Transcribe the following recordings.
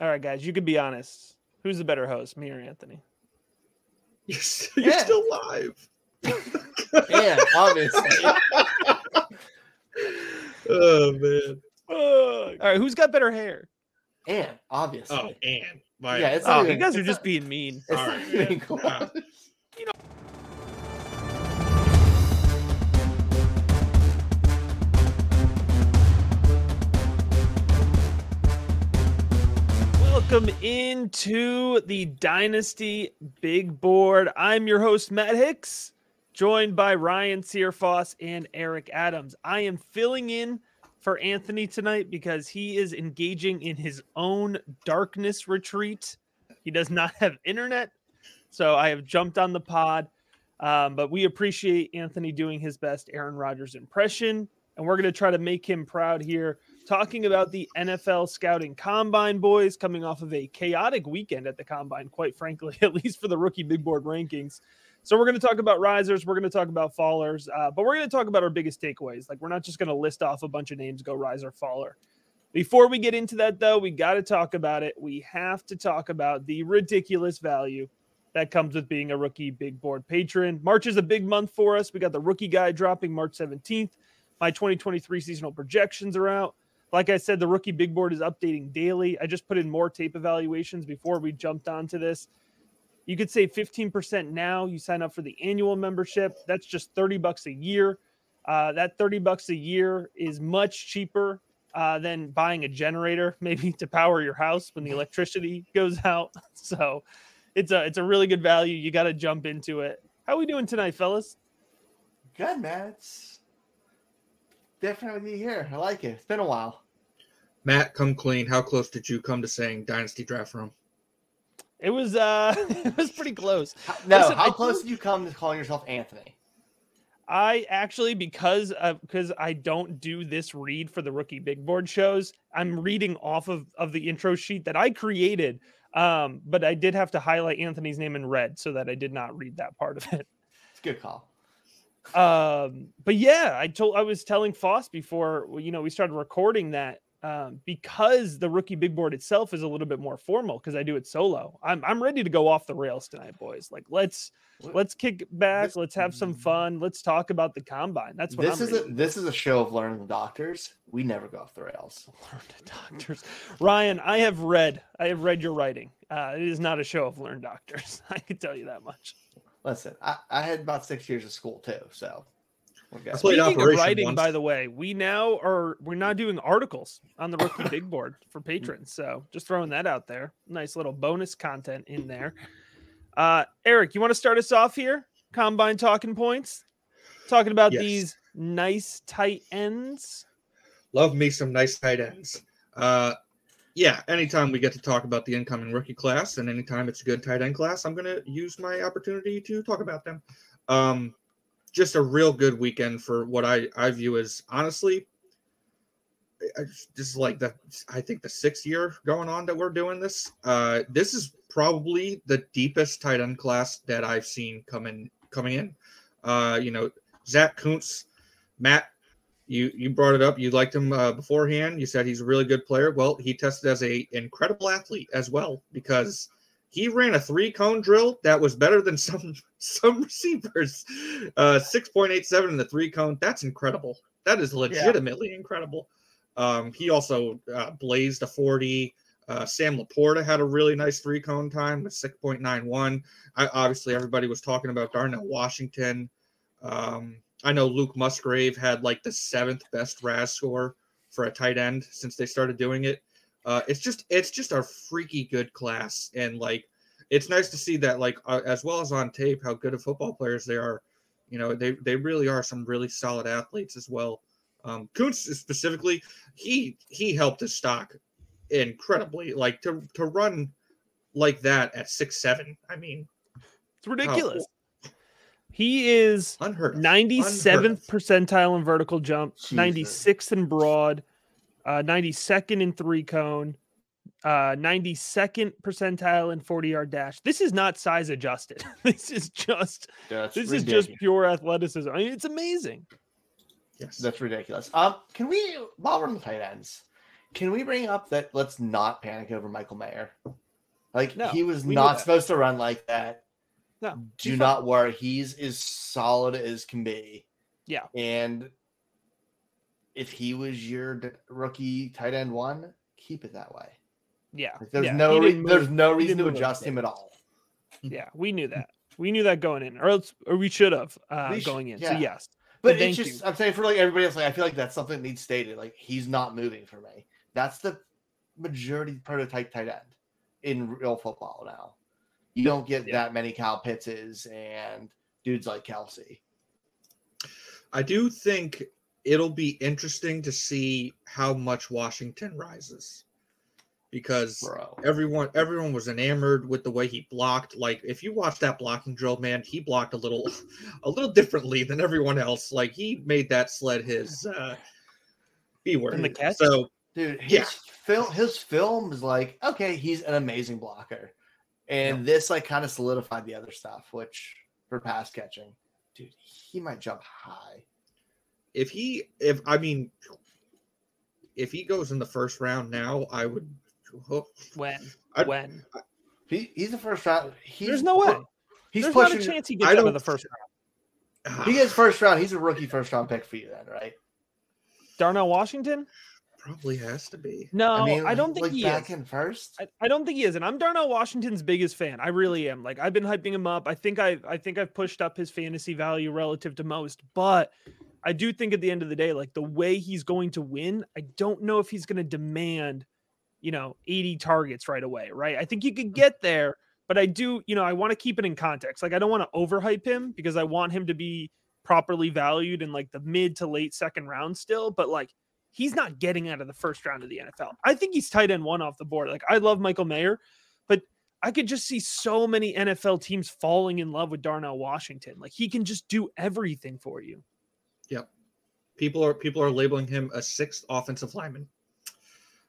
All right, guys, you can be honest. Who's the better host, me or Anthony? You're, still, you're Yeah. still live. Yeah, obviously. Oh man. All right, who's got better hair? And obviously. Oh, and my yeah, it's Oh, not you even- guys are it's just not- being mean. It's All not right, even man. close. Uh, Welcome into the Dynasty Big Board. I'm your host, Matt Hicks, joined by Ryan Searfoss and Eric Adams. I am filling in for Anthony tonight because he is engaging in his own darkness retreat. He does not have internet, so I have jumped on the pod. Um, but we appreciate Anthony doing his best Aaron Rodgers impression, and we're going to try to make him proud here talking about the NFL scouting combine boys coming off of a chaotic weekend at the combine, quite frankly, at least for the rookie big board rankings. So we're going to talk about risers, we're going to talk about fallers, uh, but we're going to talk about our biggest takeaways. Like we're not just going to list off a bunch of names, go riser, faller. Before we get into that, though, we got to talk about it. We have to talk about the ridiculous value that comes with being a rookie big board patron. March is a big month for us. We got the rookie guy dropping March 17th. My 2023 seasonal projections are out. Like I said, the rookie big board is updating daily. I just put in more tape evaluations before we jumped onto this. You could save 15% now. You sign up for the annual membership. That's just 30 bucks a year. Uh, that 30 bucks a year is much cheaper uh, than buying a generator, maybe to power your house when the electricity goes out. So it's a it's a really good value. You got to jump into it. How we doing tonight, fellas? Good, man. It's definitely be here. I like it. It's been a while. Matt, come clean. How close did you come to saying dynasty draft room? It was uh it was pretty close. How, no, Listen, how I close think- did you come to calling yourself Anthony? I actually because of because I don't do this read for the rookie big board shows, I'm reading off of of the intro sheet that I created. Um, but I did have to highlight Anthony's name in red so that I did not read that part of it. It's a good call. Um, but yeah, I told I was telling Foss before you know we started recording that um, because the rookie big board itself is a little bit more formal because I do it solo. I'm I'm ready to go off the rails tonight, boys. Like let's let's kick back, This- let's have some fun, let's talk about the combine. That's what This I'm is a this is a show of learning the doctors. We never go off the rails. learned doctors. Ryan, I have read. I have read your writing. Uh, it is not a show of learned doctors. I can tell you that much. Listen, I, I had about six years of school too, so we're good. I played Speaking of writing, once. by the way, we now are we're now doing articles on the rookie big board for patrons. So just throwing that out there. Nice little bonus content in there. Uh, Eric, you want to start us off here? Combine talking points. Talking about Yes. these nice tight ends. Love me some nice tight ends. Uh, yeah, anytime we get to talk about the incoming rookie class, and anytime it's a good tight end class, I'm going to use my opportunity to talk about them. Um, just a real good weekend for what I, I view as honestly, I- this is like the I think the sixth year going on that we're doing this. Uh, this is probably the deepest tight end class that I've seen coming coming in. Uh, you know, Zach Kuntz, Matt you you brought it up. You liked him uh, beforehand. You said he's a really good player. Well, he tested as a incredible athlete as well because he ran a three cone drill that was better than some some receivers. Uh, Six point eight seven in the three cone. That's incredible. That is legitimately incredible. Um, he also uh, blazed a forty. Uh, Sam Laporta had a really nice three cone time with six point nine one. I obviously everybody was talking about Darnell Washington. Um, I know Luke Musgrave had like the seventh best RAS score for a tight end since they started doing it. Uh, it's just it's just a freaky good class, and like it's nice to see that like uh, as well as on tape how good of football players they are. You know they they really are some really solid athletes as well. Um, Kuntz specifically, he he helped his stock incredibly. Like to to run like that at six seven. I mean, It's ridiculous. He is unheard of. 97th percentile in vertical jump, Jesus. 96th in broad, uh, 92nd in three cone, uh, 92nd percentile in 40 yard dash. This is not size adjusted. this is just That's this is just pure athleticism. I mean, it's amazing. Yes. That's ridiculous. Um, can we while we're on the tight ends, Can we bring up that let's not panic over Michael Mayer? Like No, he was not supposed to run like that. No, Do not worry. He's as solid as can be. Yeah. And if he was your d- rookie tight end one, keep it that way. Yeah. Like, there's yeah. no re- there's no reason to adjust him at all. Yeah, we knew that. We knew that going in, or else, or we should have uh, We going in. yeah. So yes, But Thank it's just you. I'm saying for like everybody else, like I feel like that's something that needs stated. Like he's not moving for me. That's the majority prototype tight end in real football now. You don't get Yeah. that many Kyle Pittses and dudes like Kelce. I do think it'll be interesting to see how much Washington rises because Bro. everyone everyone was enamored with the way he blocked. Like if you watch that blocking drill, man, he blocked a little a little differently than everyone else. Like he made that sled his uh B word. And the catch? So Dude, his Yeah. film his film is like, okay, he's an amazing blocker. And this like kind of solidified the other stuff, which for pass catching, dude, he might jump high. if he if I mean if he goes in the first round now, I would oh, when I- when He, he's the first round. He's there's no way. He's There's pushing. not a chance he gets out of the first round. He gets first round. He's a rookie first round pick for you, then, right? Darnell Washington? Probably has to be. No, I, mean, don't think like he back is. in first. I, I don't think he is, and I'm Darnell Washington's biggest fan. I really am. Like I've been hyping him up. I think I I think I've pushed up his fantasy value relative to most, but I do think at the end of the day, like the way he's going to win, I don't know if he's going to demand, you know, 80 targets right away, right? I think you could get there, but I do, you know, I want to keep it in context. Like I don't want to overhype him because I want him to be properly valued in like the mid to late second round still, but like he's not getting out of the first round of the NFL. I think he's tight end one off the board. Like I love Michael Mayer, but I could just see so many NFL teams falling in love with Darnell Washington. Like he can just do everything for you. Yep. People are people are labeling him a sixth offensive lineman.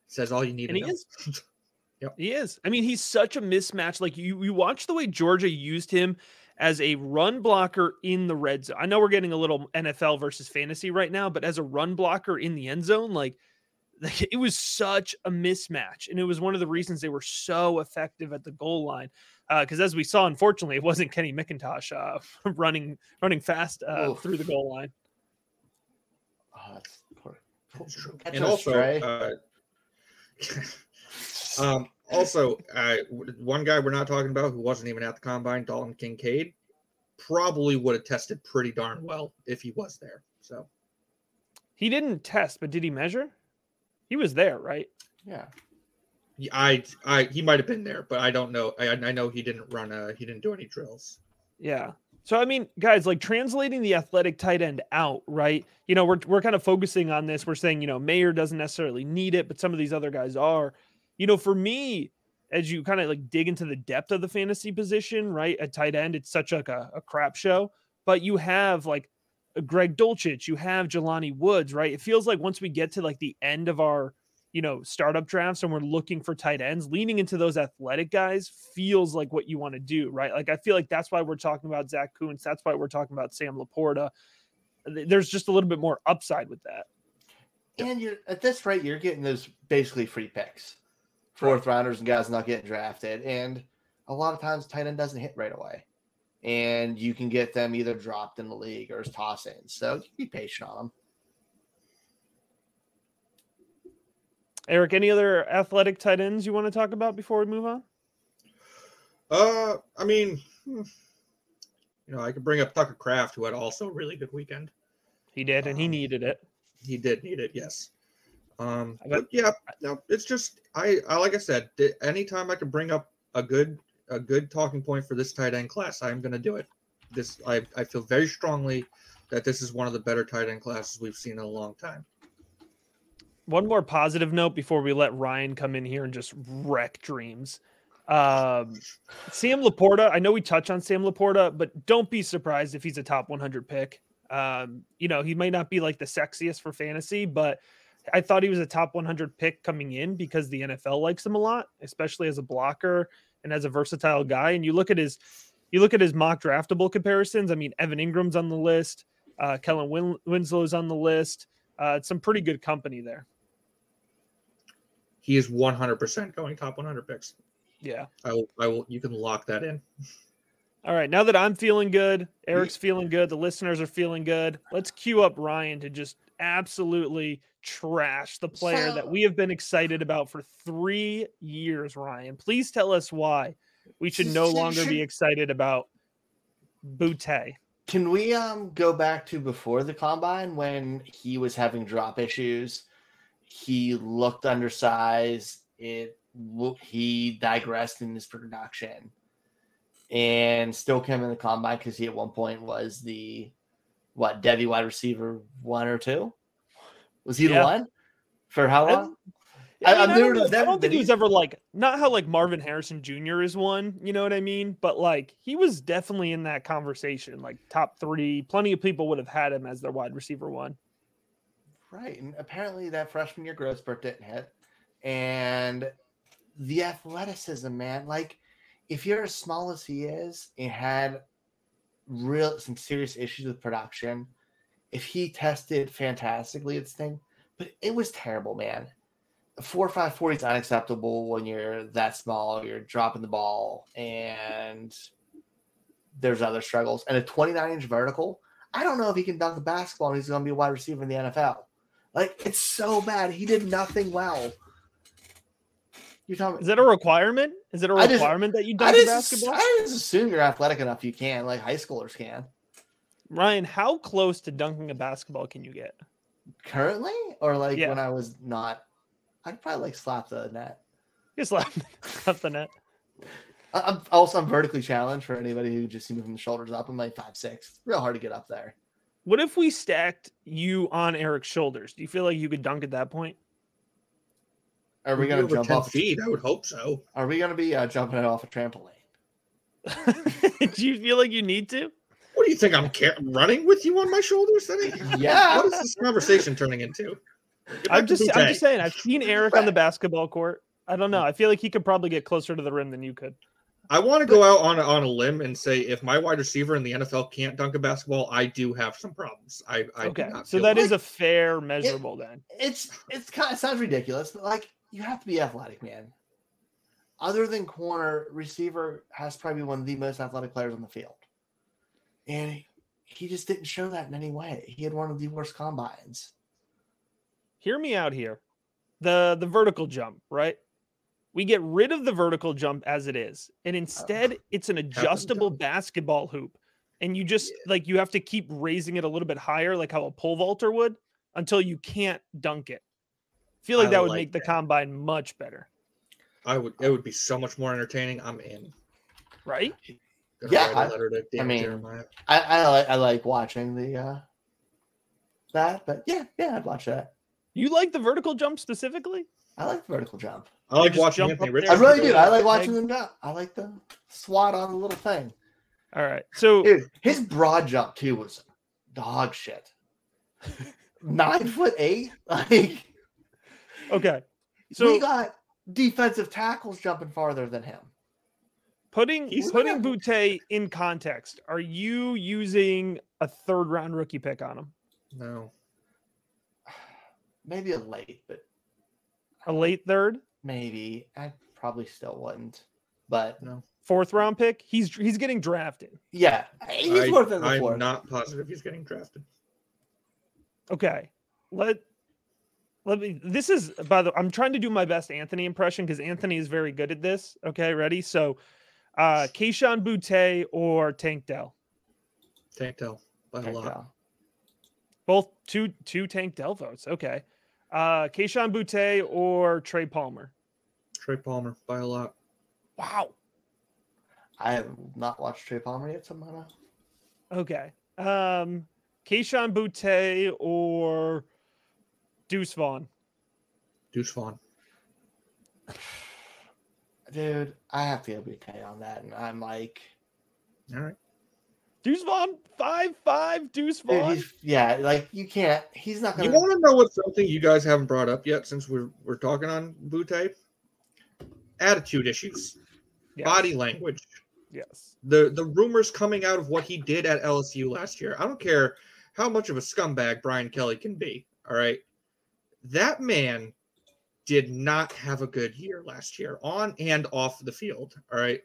Says all you need And to he know. is. Yep. He is. I mean, he's such a mismatch. Like you, you watch the way Georgia used him as a run blocker in the red zone. I know we're getting a little NFL versus fantasy right now, but as a run blocker in the end zone, like it was such a mismatch. And it was one of the reasons they were so effective at the goal line. Because as we saw, unfortunately, it wasn't Kenny McIntosh uh, running running fast uh, through the goal line. Oh, that's poor. It's And also, uh, um, also, uh, one guy we're not talking about who wasn't even at the combine, Dalton Kincaid, probably would have tested pretty darn well if he was there. So He didn't test, but did he measure? He was there, right? yeah. yeah, I, I, he might have been there, but I don't know. I, I know he didn't run. Uh, he didn't do any drills. Yeah. So I mean, guys, like translating the athletic tight end out, right? You know, we're we're kind of focusing on this. We're saying, you know, Mayer doesn't necessarily need it, but some of these other guys are. You know, for me, as you kind of like dig into the depth of the fantasy position, right? At tight end, it's such like a, a crap show. But you have like Greg Dulcich, you have Jelani Woods, right? It feels like once we get to like the end of our you know, startup drafts and we're looking for tight ends, leaning into those athletic guys feels like what you want to do, right? Like I feel like that's why we're talking about Zach Kuntz. That's why we're talking about Sam Laporta. There's just a little bit more upside with that. And you're at this rate, you're getting those basically free picks, fourth rounders and guys not getting drafted. And a lot of times, tight end doesn't hit right away, and you can get them either dropped in the league or as toss in. So you be patient on them. Eric, any other athletic tight ends you want to talk about before we move on? Uh, I mean, hmm, you know, I could bring up Tucker Kraft, who had also a really good weekend. He did, and he Um, needed it. He did need it, yes. Um, but yeah, no, it's just I, I like I said, anytime I can bring up a good a good talking point for this tight end class, I'm going to do it. This I I feel very strongly that this is one of the better tight end classes we've seen in a long time. One more positive note before we let Ryan come in here and just wreck dreams. Um, Sam Laporta, I know we touch on Sam Laporta, but don't be surprised if he's a top 100 pick. Um, you know, he might not be like the sexiest for fantasy, but I thought he was a top 100 pick coming in because the NFL likes him a lot, especially as a blocker and as a versatile guy. And you look at his, you look at his mock draftable comparisons. I mean, Evan Engram's on the list, uh, Kellen Win- Winslow's on the list. Uh, it's some pretty good company there. he is 100% going top 100 picks. Yeah. I will. I will. You can lock that in. All right. Now that I'm feeling good, Eric's feeling good, the listeners are feeling good. Let's cue up Ryan to just absolutely trash the player that we have been excited about for three years. Ryan, please tell us why we should no Should- longer be excited about Boutte. Can we um go back to before the combine when he was having drop issues? He looked undersized. It he digressed in his production, and still came in the combine because he at one point was the what Devy wide receiver one or two. Was he Yeah. the one for how long? I, I- mean, I don't, know- I don't think he was ever like not how like Marvin Harrison Jr. is one, you know what I mean? But like he was definitely in that conversation, like top three. Plenty of people would have had him as their wide receiver one. Right. And apparently that freshman year growth spurt didn't hit. And the athleticism, man, like if you're as small as he is and had real some serious issues with production, if he tested fantastically at thing, but it was terrible, man. Four five forty is unacceptable when you're that small, you're dropping the ball, and there's other struggles. And a 29 inch vertical, I don't know if he can dunk a basketball and he's going to be a wide receiver in the NFL. Like it's so bad. He did nothing well. You're talking. Is that a requirement? Is it a I just- requirement that you dunk just, basketball? I just assume you're athletic enough. You can, like high schoolers can. Ryan, how close to dunking a basketball can you get? Currently, or like Yeah. when I was not, I'd probably like slap the net. Just slap, slap the net. I'm also I'm vertically challenged for anybody who just see me from the shoulders up. I'm like five six. It's real hard to get up there. What if we stacked you on Eric's shoulders? Do you feel like you could dunk at that point? Are we Maybe gonna jump 10 off? feet? I would hope so. Are we gonna be uh, jumping it off a trampoline? Do you feel like you need to? What do you think? I'm ca- running with you on my shoulders? That Yeah. What is this conversation turning into? I'm just, I'm just saying. I've seen Eric on the basketball court. I don't know. I feel like he could probably get closer to the rim than you could. I want to go out on a, on a limb and say if my wide receiver in the NFL can't dunk a basketball, I do have some problems. I, I do okay, not so feel that like- is a fair measurable then. It's it's kind of sounds ridiculous, but like you have to be athletic, man. Other than corner, receiver has probably one of the most athletic players on the field, and he, he just didn't show that in any way. He had one of the worst combines. Hear me out here. The the vertical jump, right? We get rid of the vertical jump as it is, and instead uh, it's an adjustable basketball hoop. And you just like you have to keep raising it a little bit higher, like how a pole vaulter would, until you can't dunk it. Feel like I that would like make the combine much better, I would. It would be so much more entertaining. I'm in. right? Gonna Yeah, write a I- letter to Dan mean, Jeremiah. I I like I like watching the uh that, but yeah, yeah, I'd watch that. You like the vertical jump specifically? I like the vertical jump. I like watching jump Anthony I really do. I like watching them jump. I like the swat on the little thing. All right. So Dude, his broad jump too was dog shit. Nine foot eight. Like okay. so So we got defensive tackles jumping farther than him. putting He's putting not- Boutte in context, are you using a third round rookie pick on him? No, Maybe a late, but A late third, maybe I probably still wouldn't. But no. fourth round pick? He's he's getting drafted. yeah, he's I, worth it in the I'm fourth. not positive he's getting drafted. Okay. Let let me this is by the I'm trying to do my best Anthony impression because Anthony is very good at this. Okay, ready? So uh Kayshon Boutte or Tank Dell. Can't tell by a lot. tell. Both two two Tank Dell votes. Okay. Uh Kayshon Boutte or Trey Palmer. Trey Palmer by a lot. Wow. I have not watched Trey Palmer yet, so I'm Okay. Um Kayshon Boutte or Deuce Vaughn. Deuce Vaughn. dude, I have to go BK on that. And I'm like, All right. Deuce Vaughn, five five. Deuce dude, Vaughn. he's, yeah, like you can't. He's not gonna. You want to know what something you guys haven't brought up yet since we're we're talking on Boutte? Attitude issues, Yes. body language, Yes. the the rumors coming out of what he did at LSU last year. I don't care how much of a scumbag Brian Kelly can be. All right, that man did not have a good year last year on and off the field. All right.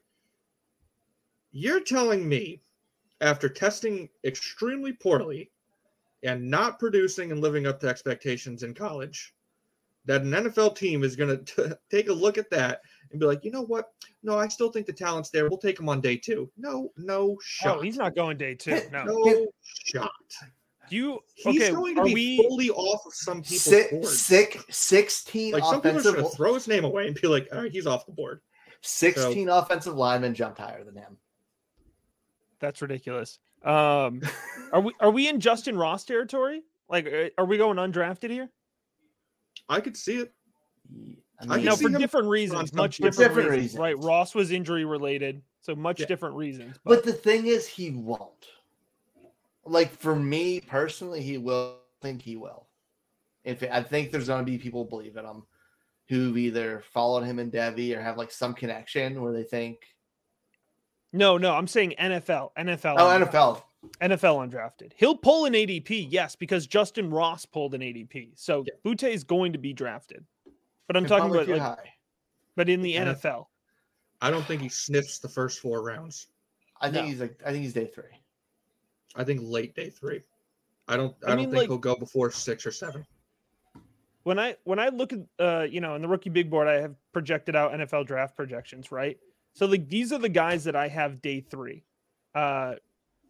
You're telling me after testing extremely poorly and not producing and living up to expectations in college that an NFL team is going to take a look at that and be like, you know what? No, I still think the talent's there. We'll take him on day two. No, no oh, shot. Oh, he's not going day two. No. no shot. Do you He's okay? going to Are be we? fully off of some people's Sick, boards. sick, 16 Like some people are offensive, going to throw his name away and be like, all right, he's off the board. 16 offensive linemen jumped higher than him. That's ridiculous. Um, are we are we in Justyn Ross territory? Like, uh, are we going undrafted here? I could see it. I I mean, can No, for different reasons, much different, Different reasons, reasons. Right, Ross was injury related, so much Yeah. different reasons. but the thing is, he won't. Like for me personally, he will think he will. If I think there's going to be people believe in him who've either followed him in Devy or have like some connection where they think, no, no, I'm saying NFL, NFL, oh, undrafted. NFL. NFL undrafted. He'll pull an ADP, yes, because Justyn Ross pulled an ADP. So Yeah. Boutte is going to be drafted. But I'm and talking about like, high. but in the NFL. NFL. I don't think he sniffs the first four rounds. I think No. he's like, I think he's day three. I think late day three. I don't. I, I don't mean, think like- he'll go before six or seven. when I when I look at uh you know in the rookie big board I have projected out NFL draft projections right so like these are the guys that I have day three uh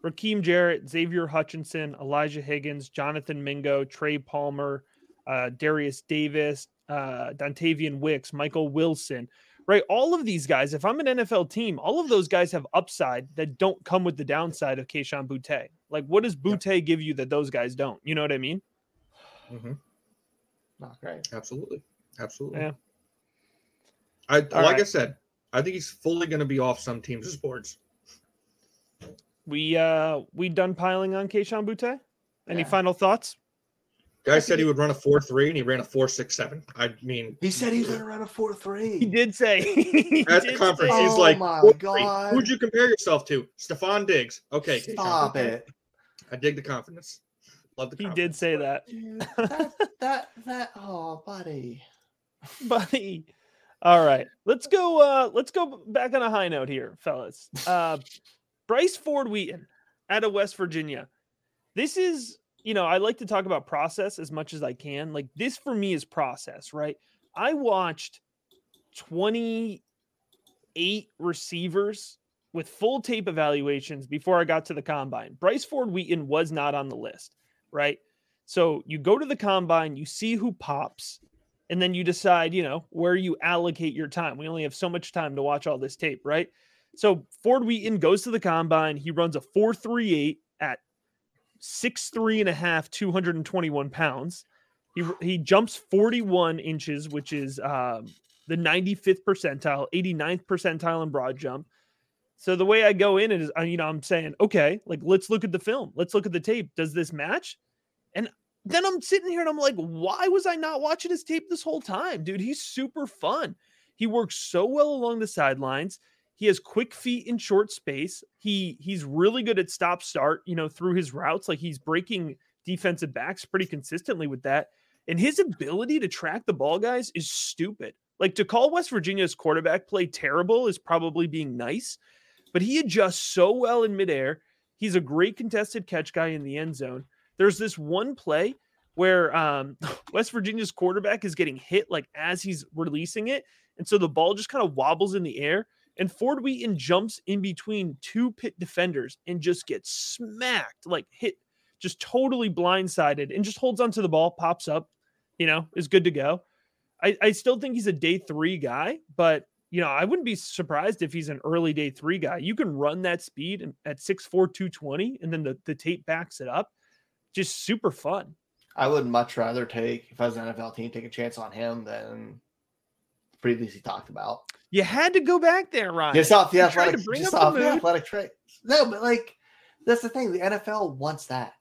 Rakim Jarrett Xavier Hutchinson Elijah Higgins Jonathan Mingo Trey Palmer uh Derius Davis uh Dontayvion Wicks Michael Wilson right all of these guys if I'm an NFL team all of those guys have upside that don't come with the downside of Kayshon Boutte like what does Boutte give you that those guys don't you know what I mean Mm-hmm. Not great. Absolutely, absolutely. Yeah. I like I said. I think he's fully going to be off some teams' boards. We uh we done piling on Kayshon Boutte? Any Yeah. final thoughts? Guy said he would run a four three, and he ran a four six seven. I mean, He said he's going to run a 4 3. He did say he at the conference, say- he's Oh like, my God. "Who'd you compare yourself to?" Stefon Diggs. Okay, Stop it. I dig the confidence. Love the. he did say that, Dude, that, that, that, oh, buddy. buddy. All right, let's go. uh Let's go back on a high note here, fellas. Uh Bryce Ford Wheaton out of West Virginia. This is, you know, I like to talk about process as much as I can. Like this for me is process, right? I watched 28 receivers with full tape evaluations before I got to the combine. Bryce Ford Wheaton was not on the list, right? So you go to the combine, you see who pops, and then you decide, you know, where you allocate your time. We only have so much time to watch all this tape, right? So Ford Wheaton goes to the combine. He runs a 438 at six three and a half, 221 pounds. He, he jumps 41 inches, which is um, the 95th percentile, 89th percentile in broad jump. So the way I go in is, uh, you know, I'm saying, okay, like let's look at the film, let's look at the tape. Does this match? And then I'm sitting here and I'm like, why was I not watching his tape this whole time, dude? He's super fun. He works so well along the sidelines. He has quick feet in short space. He he's really good at stop start, you know, through his routes. Like he's breaking defensive backs pretty consistently with that. And his ability to track the ball, guys, is stupid. Like to call West Virginia's quarterback play terrible is probably being nice, but he adjusts so well in midair. He's a great contested catch guy in the end zone. There's this one play where um, West Virginia's quarterback is getting hit like as he's releasing it. And so the ball just kind of wobbles in the air. And Ford Wheaton jumps in between two Pitt defenders and just gets smacked, like hit, just totally blindsided and just holds onto the ball, pops up, you know, is good to go. I, I still think he's a day three guy, but you know, I wouldn't be surprised if he's an early day three guy. You can run that speed at 6'4, 220, and then the, the tape backs it up. Just super fun. I would much rather take, if I was an NFL team, take a chance on him than previously talked about. You had to go back there, Ryan. Just off the You tried to athletic, bring just up the off the, mood. athletic trait. No, but like that's the thing. The NFL wants that.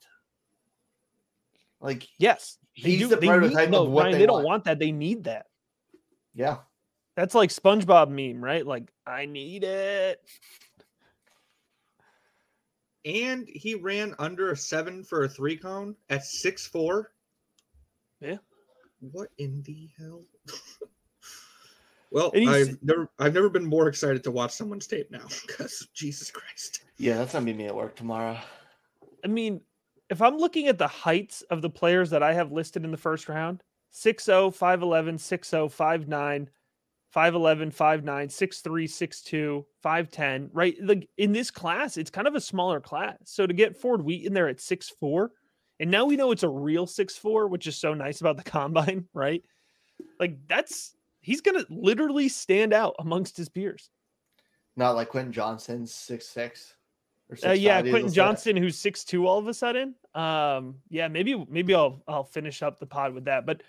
Like, Yes. They he's do- the prototype need, no, of what Ryan, they, they want. don't want that. They need that. Yeah, That's like SpongeBob meme, right? Like, I need it. And he ran under a seven for a three cone at six four. Yeah. what in the hell? well, I've never I've never been more excited to watch someone's tape now because Jesus Christ. Yeah, that's gonna be me at work tomorrow. I mean, if I'm looking at the heights of the players that I have listed in the first round, oh, 6'0, 5'11, 6'0, 5'9, 5'11, 5'9, 6'3, 6'2, 5'10, right? Like in this class, it's kind of a smaller class. So to get Ford Wheat in there at 6'4, and now we know it's a real 6'4, which is so nice about the combine, right? Like that's he's gonna literally stand out amongst his peers. Not like Quentin Johnston's six six. Uh, yeah, Quentin Johnson, who's six two, all of a sudden. Um, yeah, maybe maybe I'll I'll finish up the pod with that, but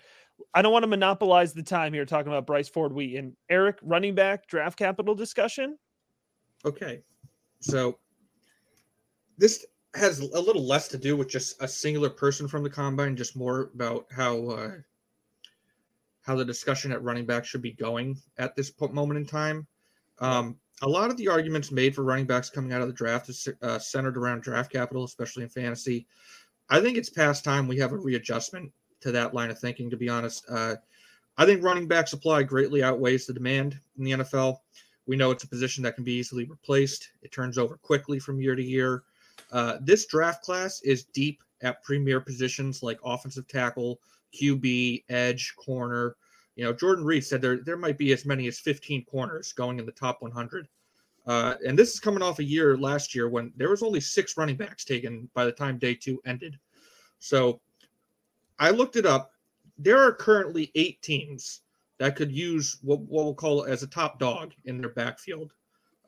I don't want to monopolize the time here talking about Bryce Ford Wheat and Eric running back draft capital discussion. Okay. So this has a little less to do with just a singular person from the combine, just more about how uh, how the discussion at running back should be going at this moment in time. Um, a lot of the arguments made for running backs coming out of the draft is uh, centered around draft capital, especially in fantasy. I think it's past time we have a readjustment to that line of thinking. To be honest, uh, I think running back supply greatly outweighs the demand in the NFL. We know it's a position that can be easily replaced. It turns over quickly from year to year. Uh, this draft class is deep at premier positions like offensive tackle, QB, edge, corner. You know, Jordan Reid said there there might be as many as 15 corners going in the top 100. Uh, and this is coming off a year last year when there was only six running backs taken by the time day two ended. So I looked it up. There are currently eight teams that could use what, what we'll call as a top dog in their backfield,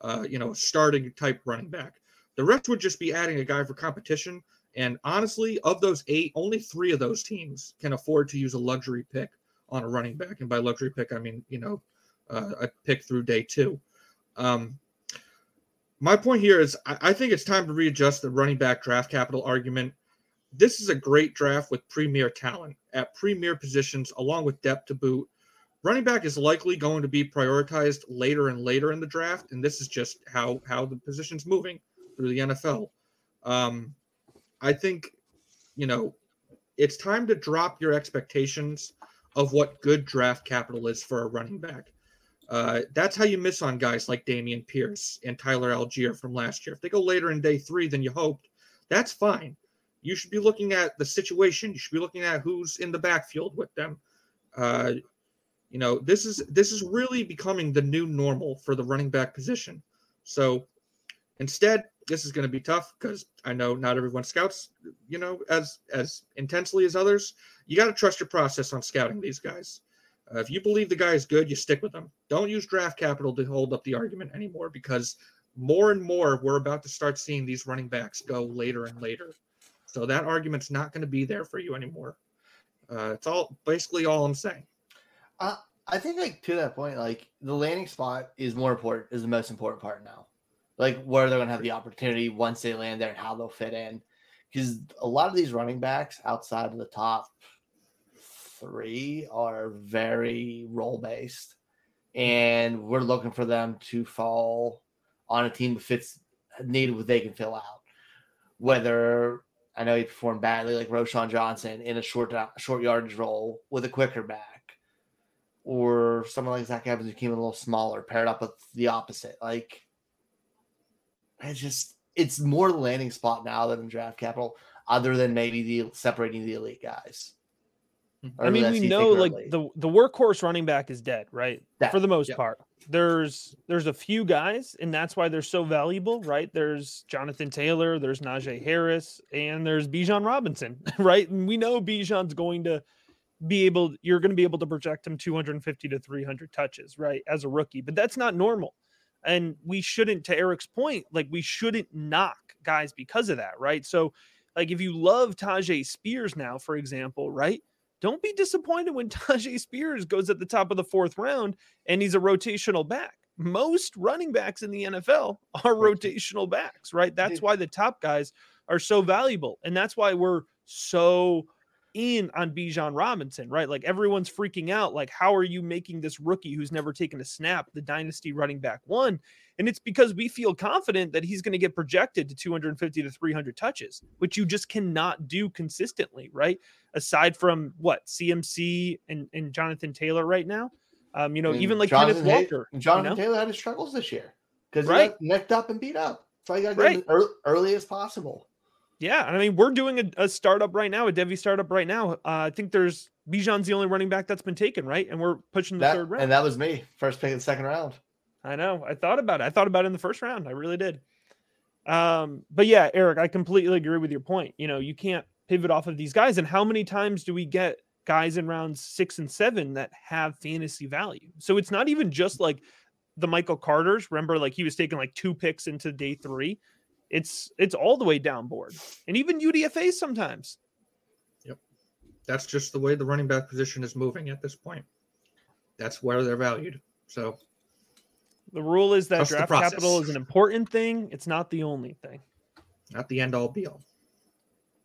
uh, you know, starting type running back. The rest would just be adding a guy for competition. And honestly, of those eight, only three of those teams can afford to use a luxury pick on a running back. And by luxury pick, I mean, you know, uh, a pick through day two. Um, my point here is I, I think it's time to readjust the running back draft capital argument. This is a great draft with premier talent at premier positions, along with depth to boot. Running back is likely going to be prioritized later and later in the draft, and this is just how how the position's moving through the NFL. Um, I think, you know, it's time to drop your expectations of what good draft capital is for a running back. Uh, that's how you miss on guys like Dameon Pierce and Tyler Allgeier from last year. If they go later in day three than you hoped, that's fine. You should be looking at the situation. You should be looking at who's in the backfield with them. Uh, you know, this is this is really becoming the new normal for the running back position. So instead, this is going to be tough because I know not everyone scouts, you know, as as intensely as others. You got to trust your process on scouting these guys. Uh, if you believe the guy is good, you stick with him. Don't use draft capital to hold up the argument anymore because more and more we're about to start seeing these running backs go later and later. So that argument's not going to be there for you anymore. Uh, it's all basically all I'm saying. Uh, I think like to that point, like the landing spot is more important is the most important part now. Like where they're gonna have the opportunity once they land there and how they'll fit in. Because a lot of these running backs outside of the top three are very role based. And we're looking for them to fall on a team that fits need what they can fill out. Whether I know he performed badly like Roschon Johnson in a short short yardage role with a quicker back, or someone like Zach Evans who came in a little smaller, paired up with the opposite. Like it's just it's more the landing spot now than draft capital, other than maybe the separating the elite guys. Hmm. I mean, we know like the the workhorse running back is dead, right? For the most Yep. part. There's there's a few guys, and that's why they're so valuable, right? There's Jonathan Taylor, there's Najee Harris, and there's Bijan Robinson, right? And we know Bijan's going to be able, you're going to be able to project him 250 to 300 touches, right? As a rookie, but that's not normal. And we shouldn't, to Eric's point, like we shouldn't knock guys because of that, right? So, like if you love Tyjae Spears now, for example, right? don't be disappointed when Tyjae Spears goes at the top of the fourth round and he's a rotational back. Most running backs in the NFL are rotational backs, right? That's why the top guys are so valuable. And that's why we're so in on Bijan Robinson, right? Like everyone's freaking out. Like, how are you making this rookie who's never taken a snap the dynasty running back one? And it's because we feel confident that he's going to get projected to 250 to 300 touches, which you just cannot do consistently, right? Aside from what CMC and, and Jonathan Taylor right now. Um, you know, even like Jonathan Kenneth Walker. Ha- Jonathan you know? Taylor had his struggles this year because Right. he got necked up and beat up. So you got to Right. get early, early as possible. Yeah, and I mean we're doing a, a startup right now, a Devy startup right now. Uh, I think there's Bijan's the only running back that's been taken, right? And we're pushing the That, third round. and that was me, first pick in the second round. I know. I thought about it. I thought about it in the first round. I really did. Um, but yeah, Eric, I completely agree with your point. You know, you can't pivot off of these guys. And how many times do we get guys in rounds six and seven that have fantasy value? So it's not even just like the Michael Carters. Remember, like he was taking like two picks into day three. It's it's all the way down board. And even UDFA sometimes. Yep, that's just the way the running back position is moving at this point. That's where they're valued. So The rule is that draft capital is an important thing. It's not the only thing. not the end all be all.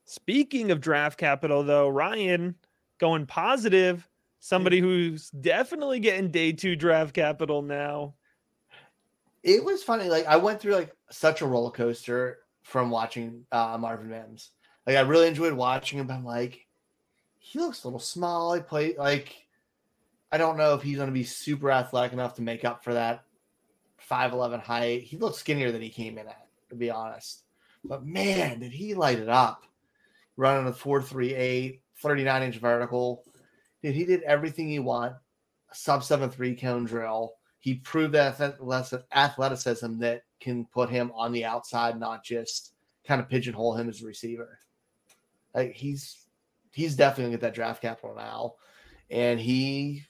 Speaking of draft capital, though, Ryan going positive. Somebody who's definitely getting day two draft capital now. It was funny. Like I went through like such a roller coaster from watching uh, Marvin Mims. Like I really enjoyed watching him. But I'm like, he looks a little small. He play like I don't know if he's going to be super athletic enough to make up for that 5'11 height. He looks skinnier than he came in at, to be honest. But man, did he light it up running a 4.38, 39 inch vertical. Dude, he did everything you want. Sub 7 3 cone drill. He proved that athleticism that can put him on the outside, not just kind of pigeonhole him as a receiver. Like he's he's definitely gonna get that draft capital now. And he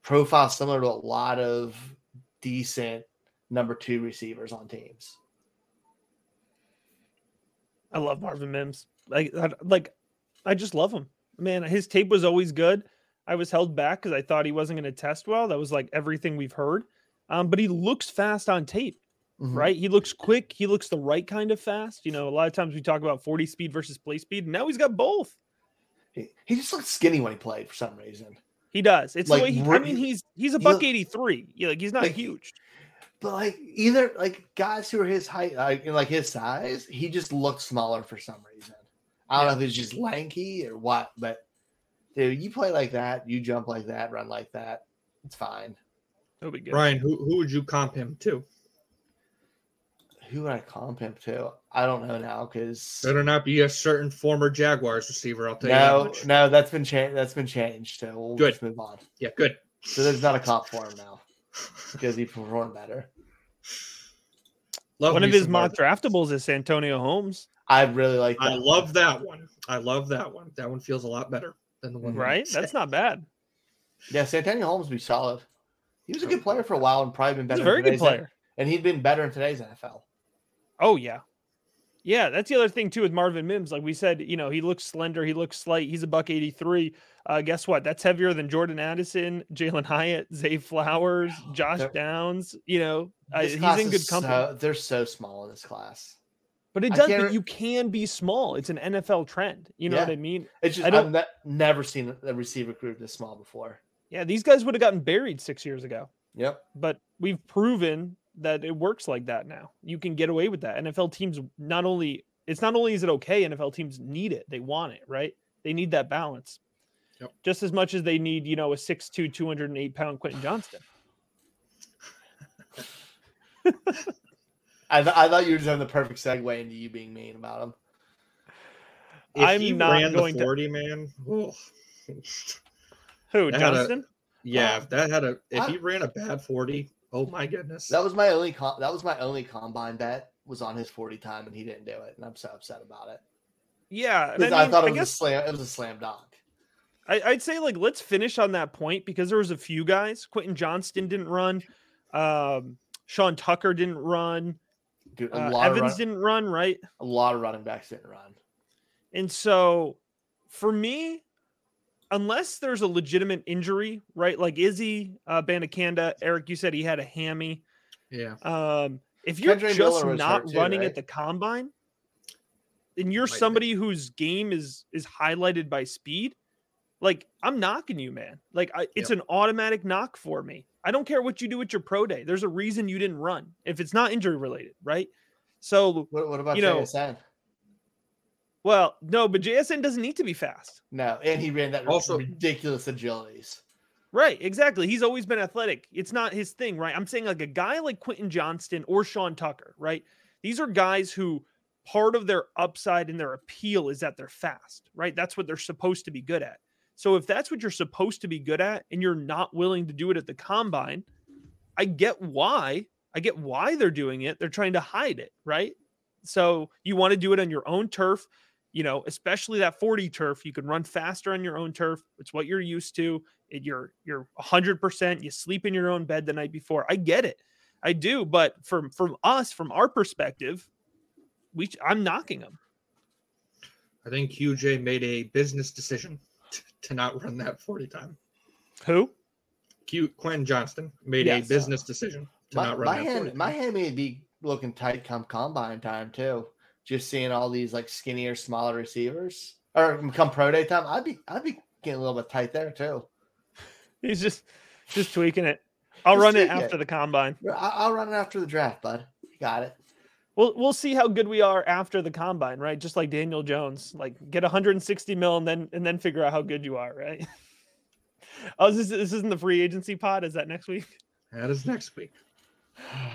profiles similar to a lot of decent number two receivers on teams. I love Marvin Mims. Like, I, like, I just love him. Man, his tape was always good. I was held back because I thought he wasn't going to test well. That was like everything we've heard. Um, but he looks fast on tape, Mhm. right? He looks quick. He looks the right kind of fast. You know, a lot of times we talk about 40 speed versus play speed. And Now he's got both. He, he just looks skinny when he played for some reason. He does. It's Like, the way he, I mean, he's he's a buck look- 83. Yeah, like he's not Like, huge. But like either like guys who are his height, like, like his size, he just looks smaller for some reason. I don't know if it's just lanky or what, but dude, you play like that, you jump like that, run like that, it's fine. It'll be good. Brian, who who would you comp him to? Who would I comp him to? I don't know now because Better not be a certain former Jaguars receiver. I'll tell you that no, no, that's been changed. That's been changed. So we'll Good. just move on. Yeah, good. So there's not a comp for him now because he performed better. Love One of his mock draftables is Santonio Holmes, I really like. I that love one. that one. I love that one. That one feels a lot better than the one. right? That's not bad. Yeah, Santonio Holmes would be solid. He was a good player for a while and probably been He's better. a very good player. and he'd been better in today's NFL. Oh yeah. Yeah, that's the other thing too with Marvin Mims. Like we said, you know, he looks slender, he looks slight, he's a buck 83. Uh, guess what? That's heavier than Jordan Addison, Jalin Hyatt, Zay Flowers, Josh Yep. Downs. You know, uh, he's in good company. so- they're so small in this class. but it does, but you can be small. It's an NFL trend. You know what I mean? It's just I I've ne- never seen a receiver group this small before. Yeah, these guys would have gotten buried six years ago. Yep. but we've proven that it works like that now. You can get away with that. NFL teams not only it's not only is it okay, NFL teams need it. They want it, right? They need that balance. Yep. Just as much as they need, you know, a 6'2, 208 pound Quentin Johnston. I, th- I thought you were just having the perfect segue into you being mean about him. If I'm not going the to- 40, man. oh. Who, That had a- Johnston? Yeah, if that had a if I- he ran a bad 40, oh my goodness. That was my only com- that was my only combine bet was on his forty time and he didn't do it, and I'm so upset about it. yeah. and 'Cause I, I, mean, thought I it was guess a slam. It was a slam dunk. I, I'd say like let's finish on that point because there was a few guys. Quentin Johnston didn't run. Um, Sean Tucker didn't run. Dude, a Uh, Evans run- didn't run, right? a lot of running backs didn't run. And so for me, unless there's a legitimate injury, right? Like Izzy, uh, Bandakanda, Eric, you said he had a hammy. yeah. Um, if you're Kendra just not too, running right? at the combine, and you're Might be. somebody whose game is is highlighted by speed, like I'm knocking you, man. Like I, it's an automatic knock for me. I don't care what you do at your pro day. There's a reason you didn't run if it's not injury related, right? So, What, what about You know- JSN? Well, no, but JSN doesn't need to be fast. No, and he ran that Also- ridiculous agilities. Right, exactly. He's always been athletic. It's not his thing, right? I'm saying like a guy like Quentin Johnston or Sean Tucker, right? These are guys who part of their upside and their appeal is that they're fast, right? That's what they're supposed to be good at. So if that's what you're supposed to be good at and you're not willing to do it at the combine, I get why. I get why they're doing it. They're trying to hide it, right? So you want to do it on your own turf, you know, especially that 40 turf. You can run faster on your own turf. It's what you're used to. It, you're you're 100%. You sleep in your own bed the night before. I get it. I do, but from from us, from our perspective, we I'm knocking them. I think QJ made a business decision t- to not run that 40 time. Who? Q Quentin Johnston made Yes. a business decision to My, not run my that 40 hand, my hand may be looking tight come combine time too. Just seeing all these like skinnier, smaller receivers, or come pro day time, I'd be, I'd be getting a little bit tight there too. He's just just tweaking it. I'll Just run it tweak it. after the combine. I, I'll run it after the draft, bud. You got it. We'll we'll see how good we are after the combine, right? Just like Daniel Jones, like get 160 mil and then and then figure out how good you are, right? oh, is this this isn't the free agency pod? Is that next week? That is next week.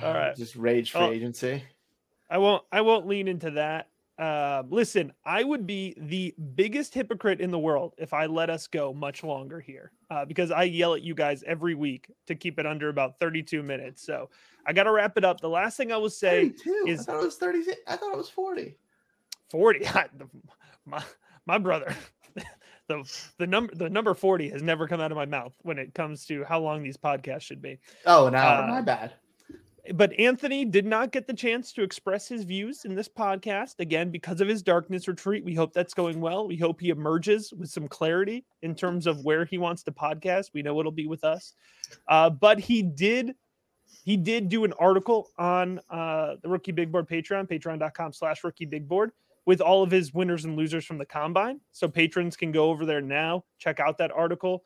All right. Just rage free Oh. agency. I won't I won't lean into that. Uh, listen, I would be the biggest hypocrite in the world if I let us go much longer here, uh, because I yell at you guys every week to keep it under about 32 minutes. So I got to wrap it up. The last thing I will say 32. is- I thought it was 30. I thought it was 40. 40 I- the- my my brother the the number the number 40 has never come out of my mouth when it comes to how long these podcasts should be Oh, an hour. Uh, my bad. But anthony did not get the chance to express his views in this podcast. Again because of his darkness retreat we hope that's going well. We hope he emerges with some clarity in terms of where he wants to podcast. We know it'll be with us. Uh, but he did he did do an article on uh, the rookie big board patreon patreon.com slash rookie big board with all of his winners and losers from the combine. So patrons can go over there now check out that article.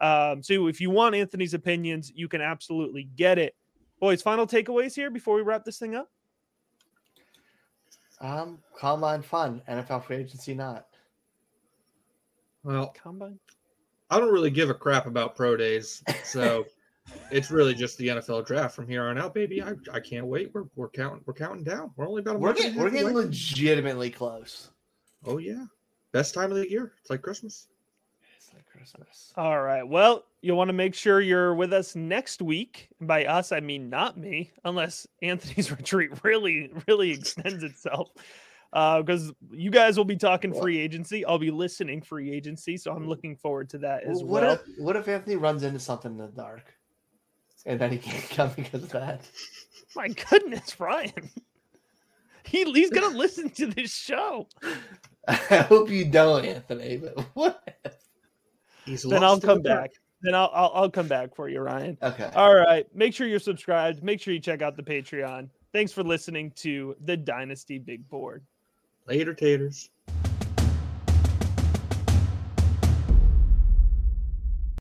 Um, so if you want anthony's opinions you can absolutely get it boys final takeaways here before we wrap this thing up Um, combine fun. NFL free agency not. Well, combine I don't really give a crap about pro days, so it's really just the NFL draft from here on out, baby. I, I can't wait. We're, we're counting we're counting down. We're only about a We're month getting, we're getting legitimately close. Oh yeah, best time of the year. It's like Christmas. Christmas. all right well you'll want to make sure you're with us next week by us i mean not me unless anthony's retreat really really extends itself uh, because you guys will be talking free agency i'll be listening free agency so i'm looking forward to that as what well if what if Anthony runs into something in the dark, and then he can't come because of that? my goodness ryan he, he's gonna listen to this show I hope you don't, Anthony. But what? If? He's then i'll come the dark. back then I'll, I'll i'll come back for you ryan Okay. All right. Make sure you're subscribed. Make sure you check out the Patreon. Thanks for listening to the Dynasty Big Board. Later, taters.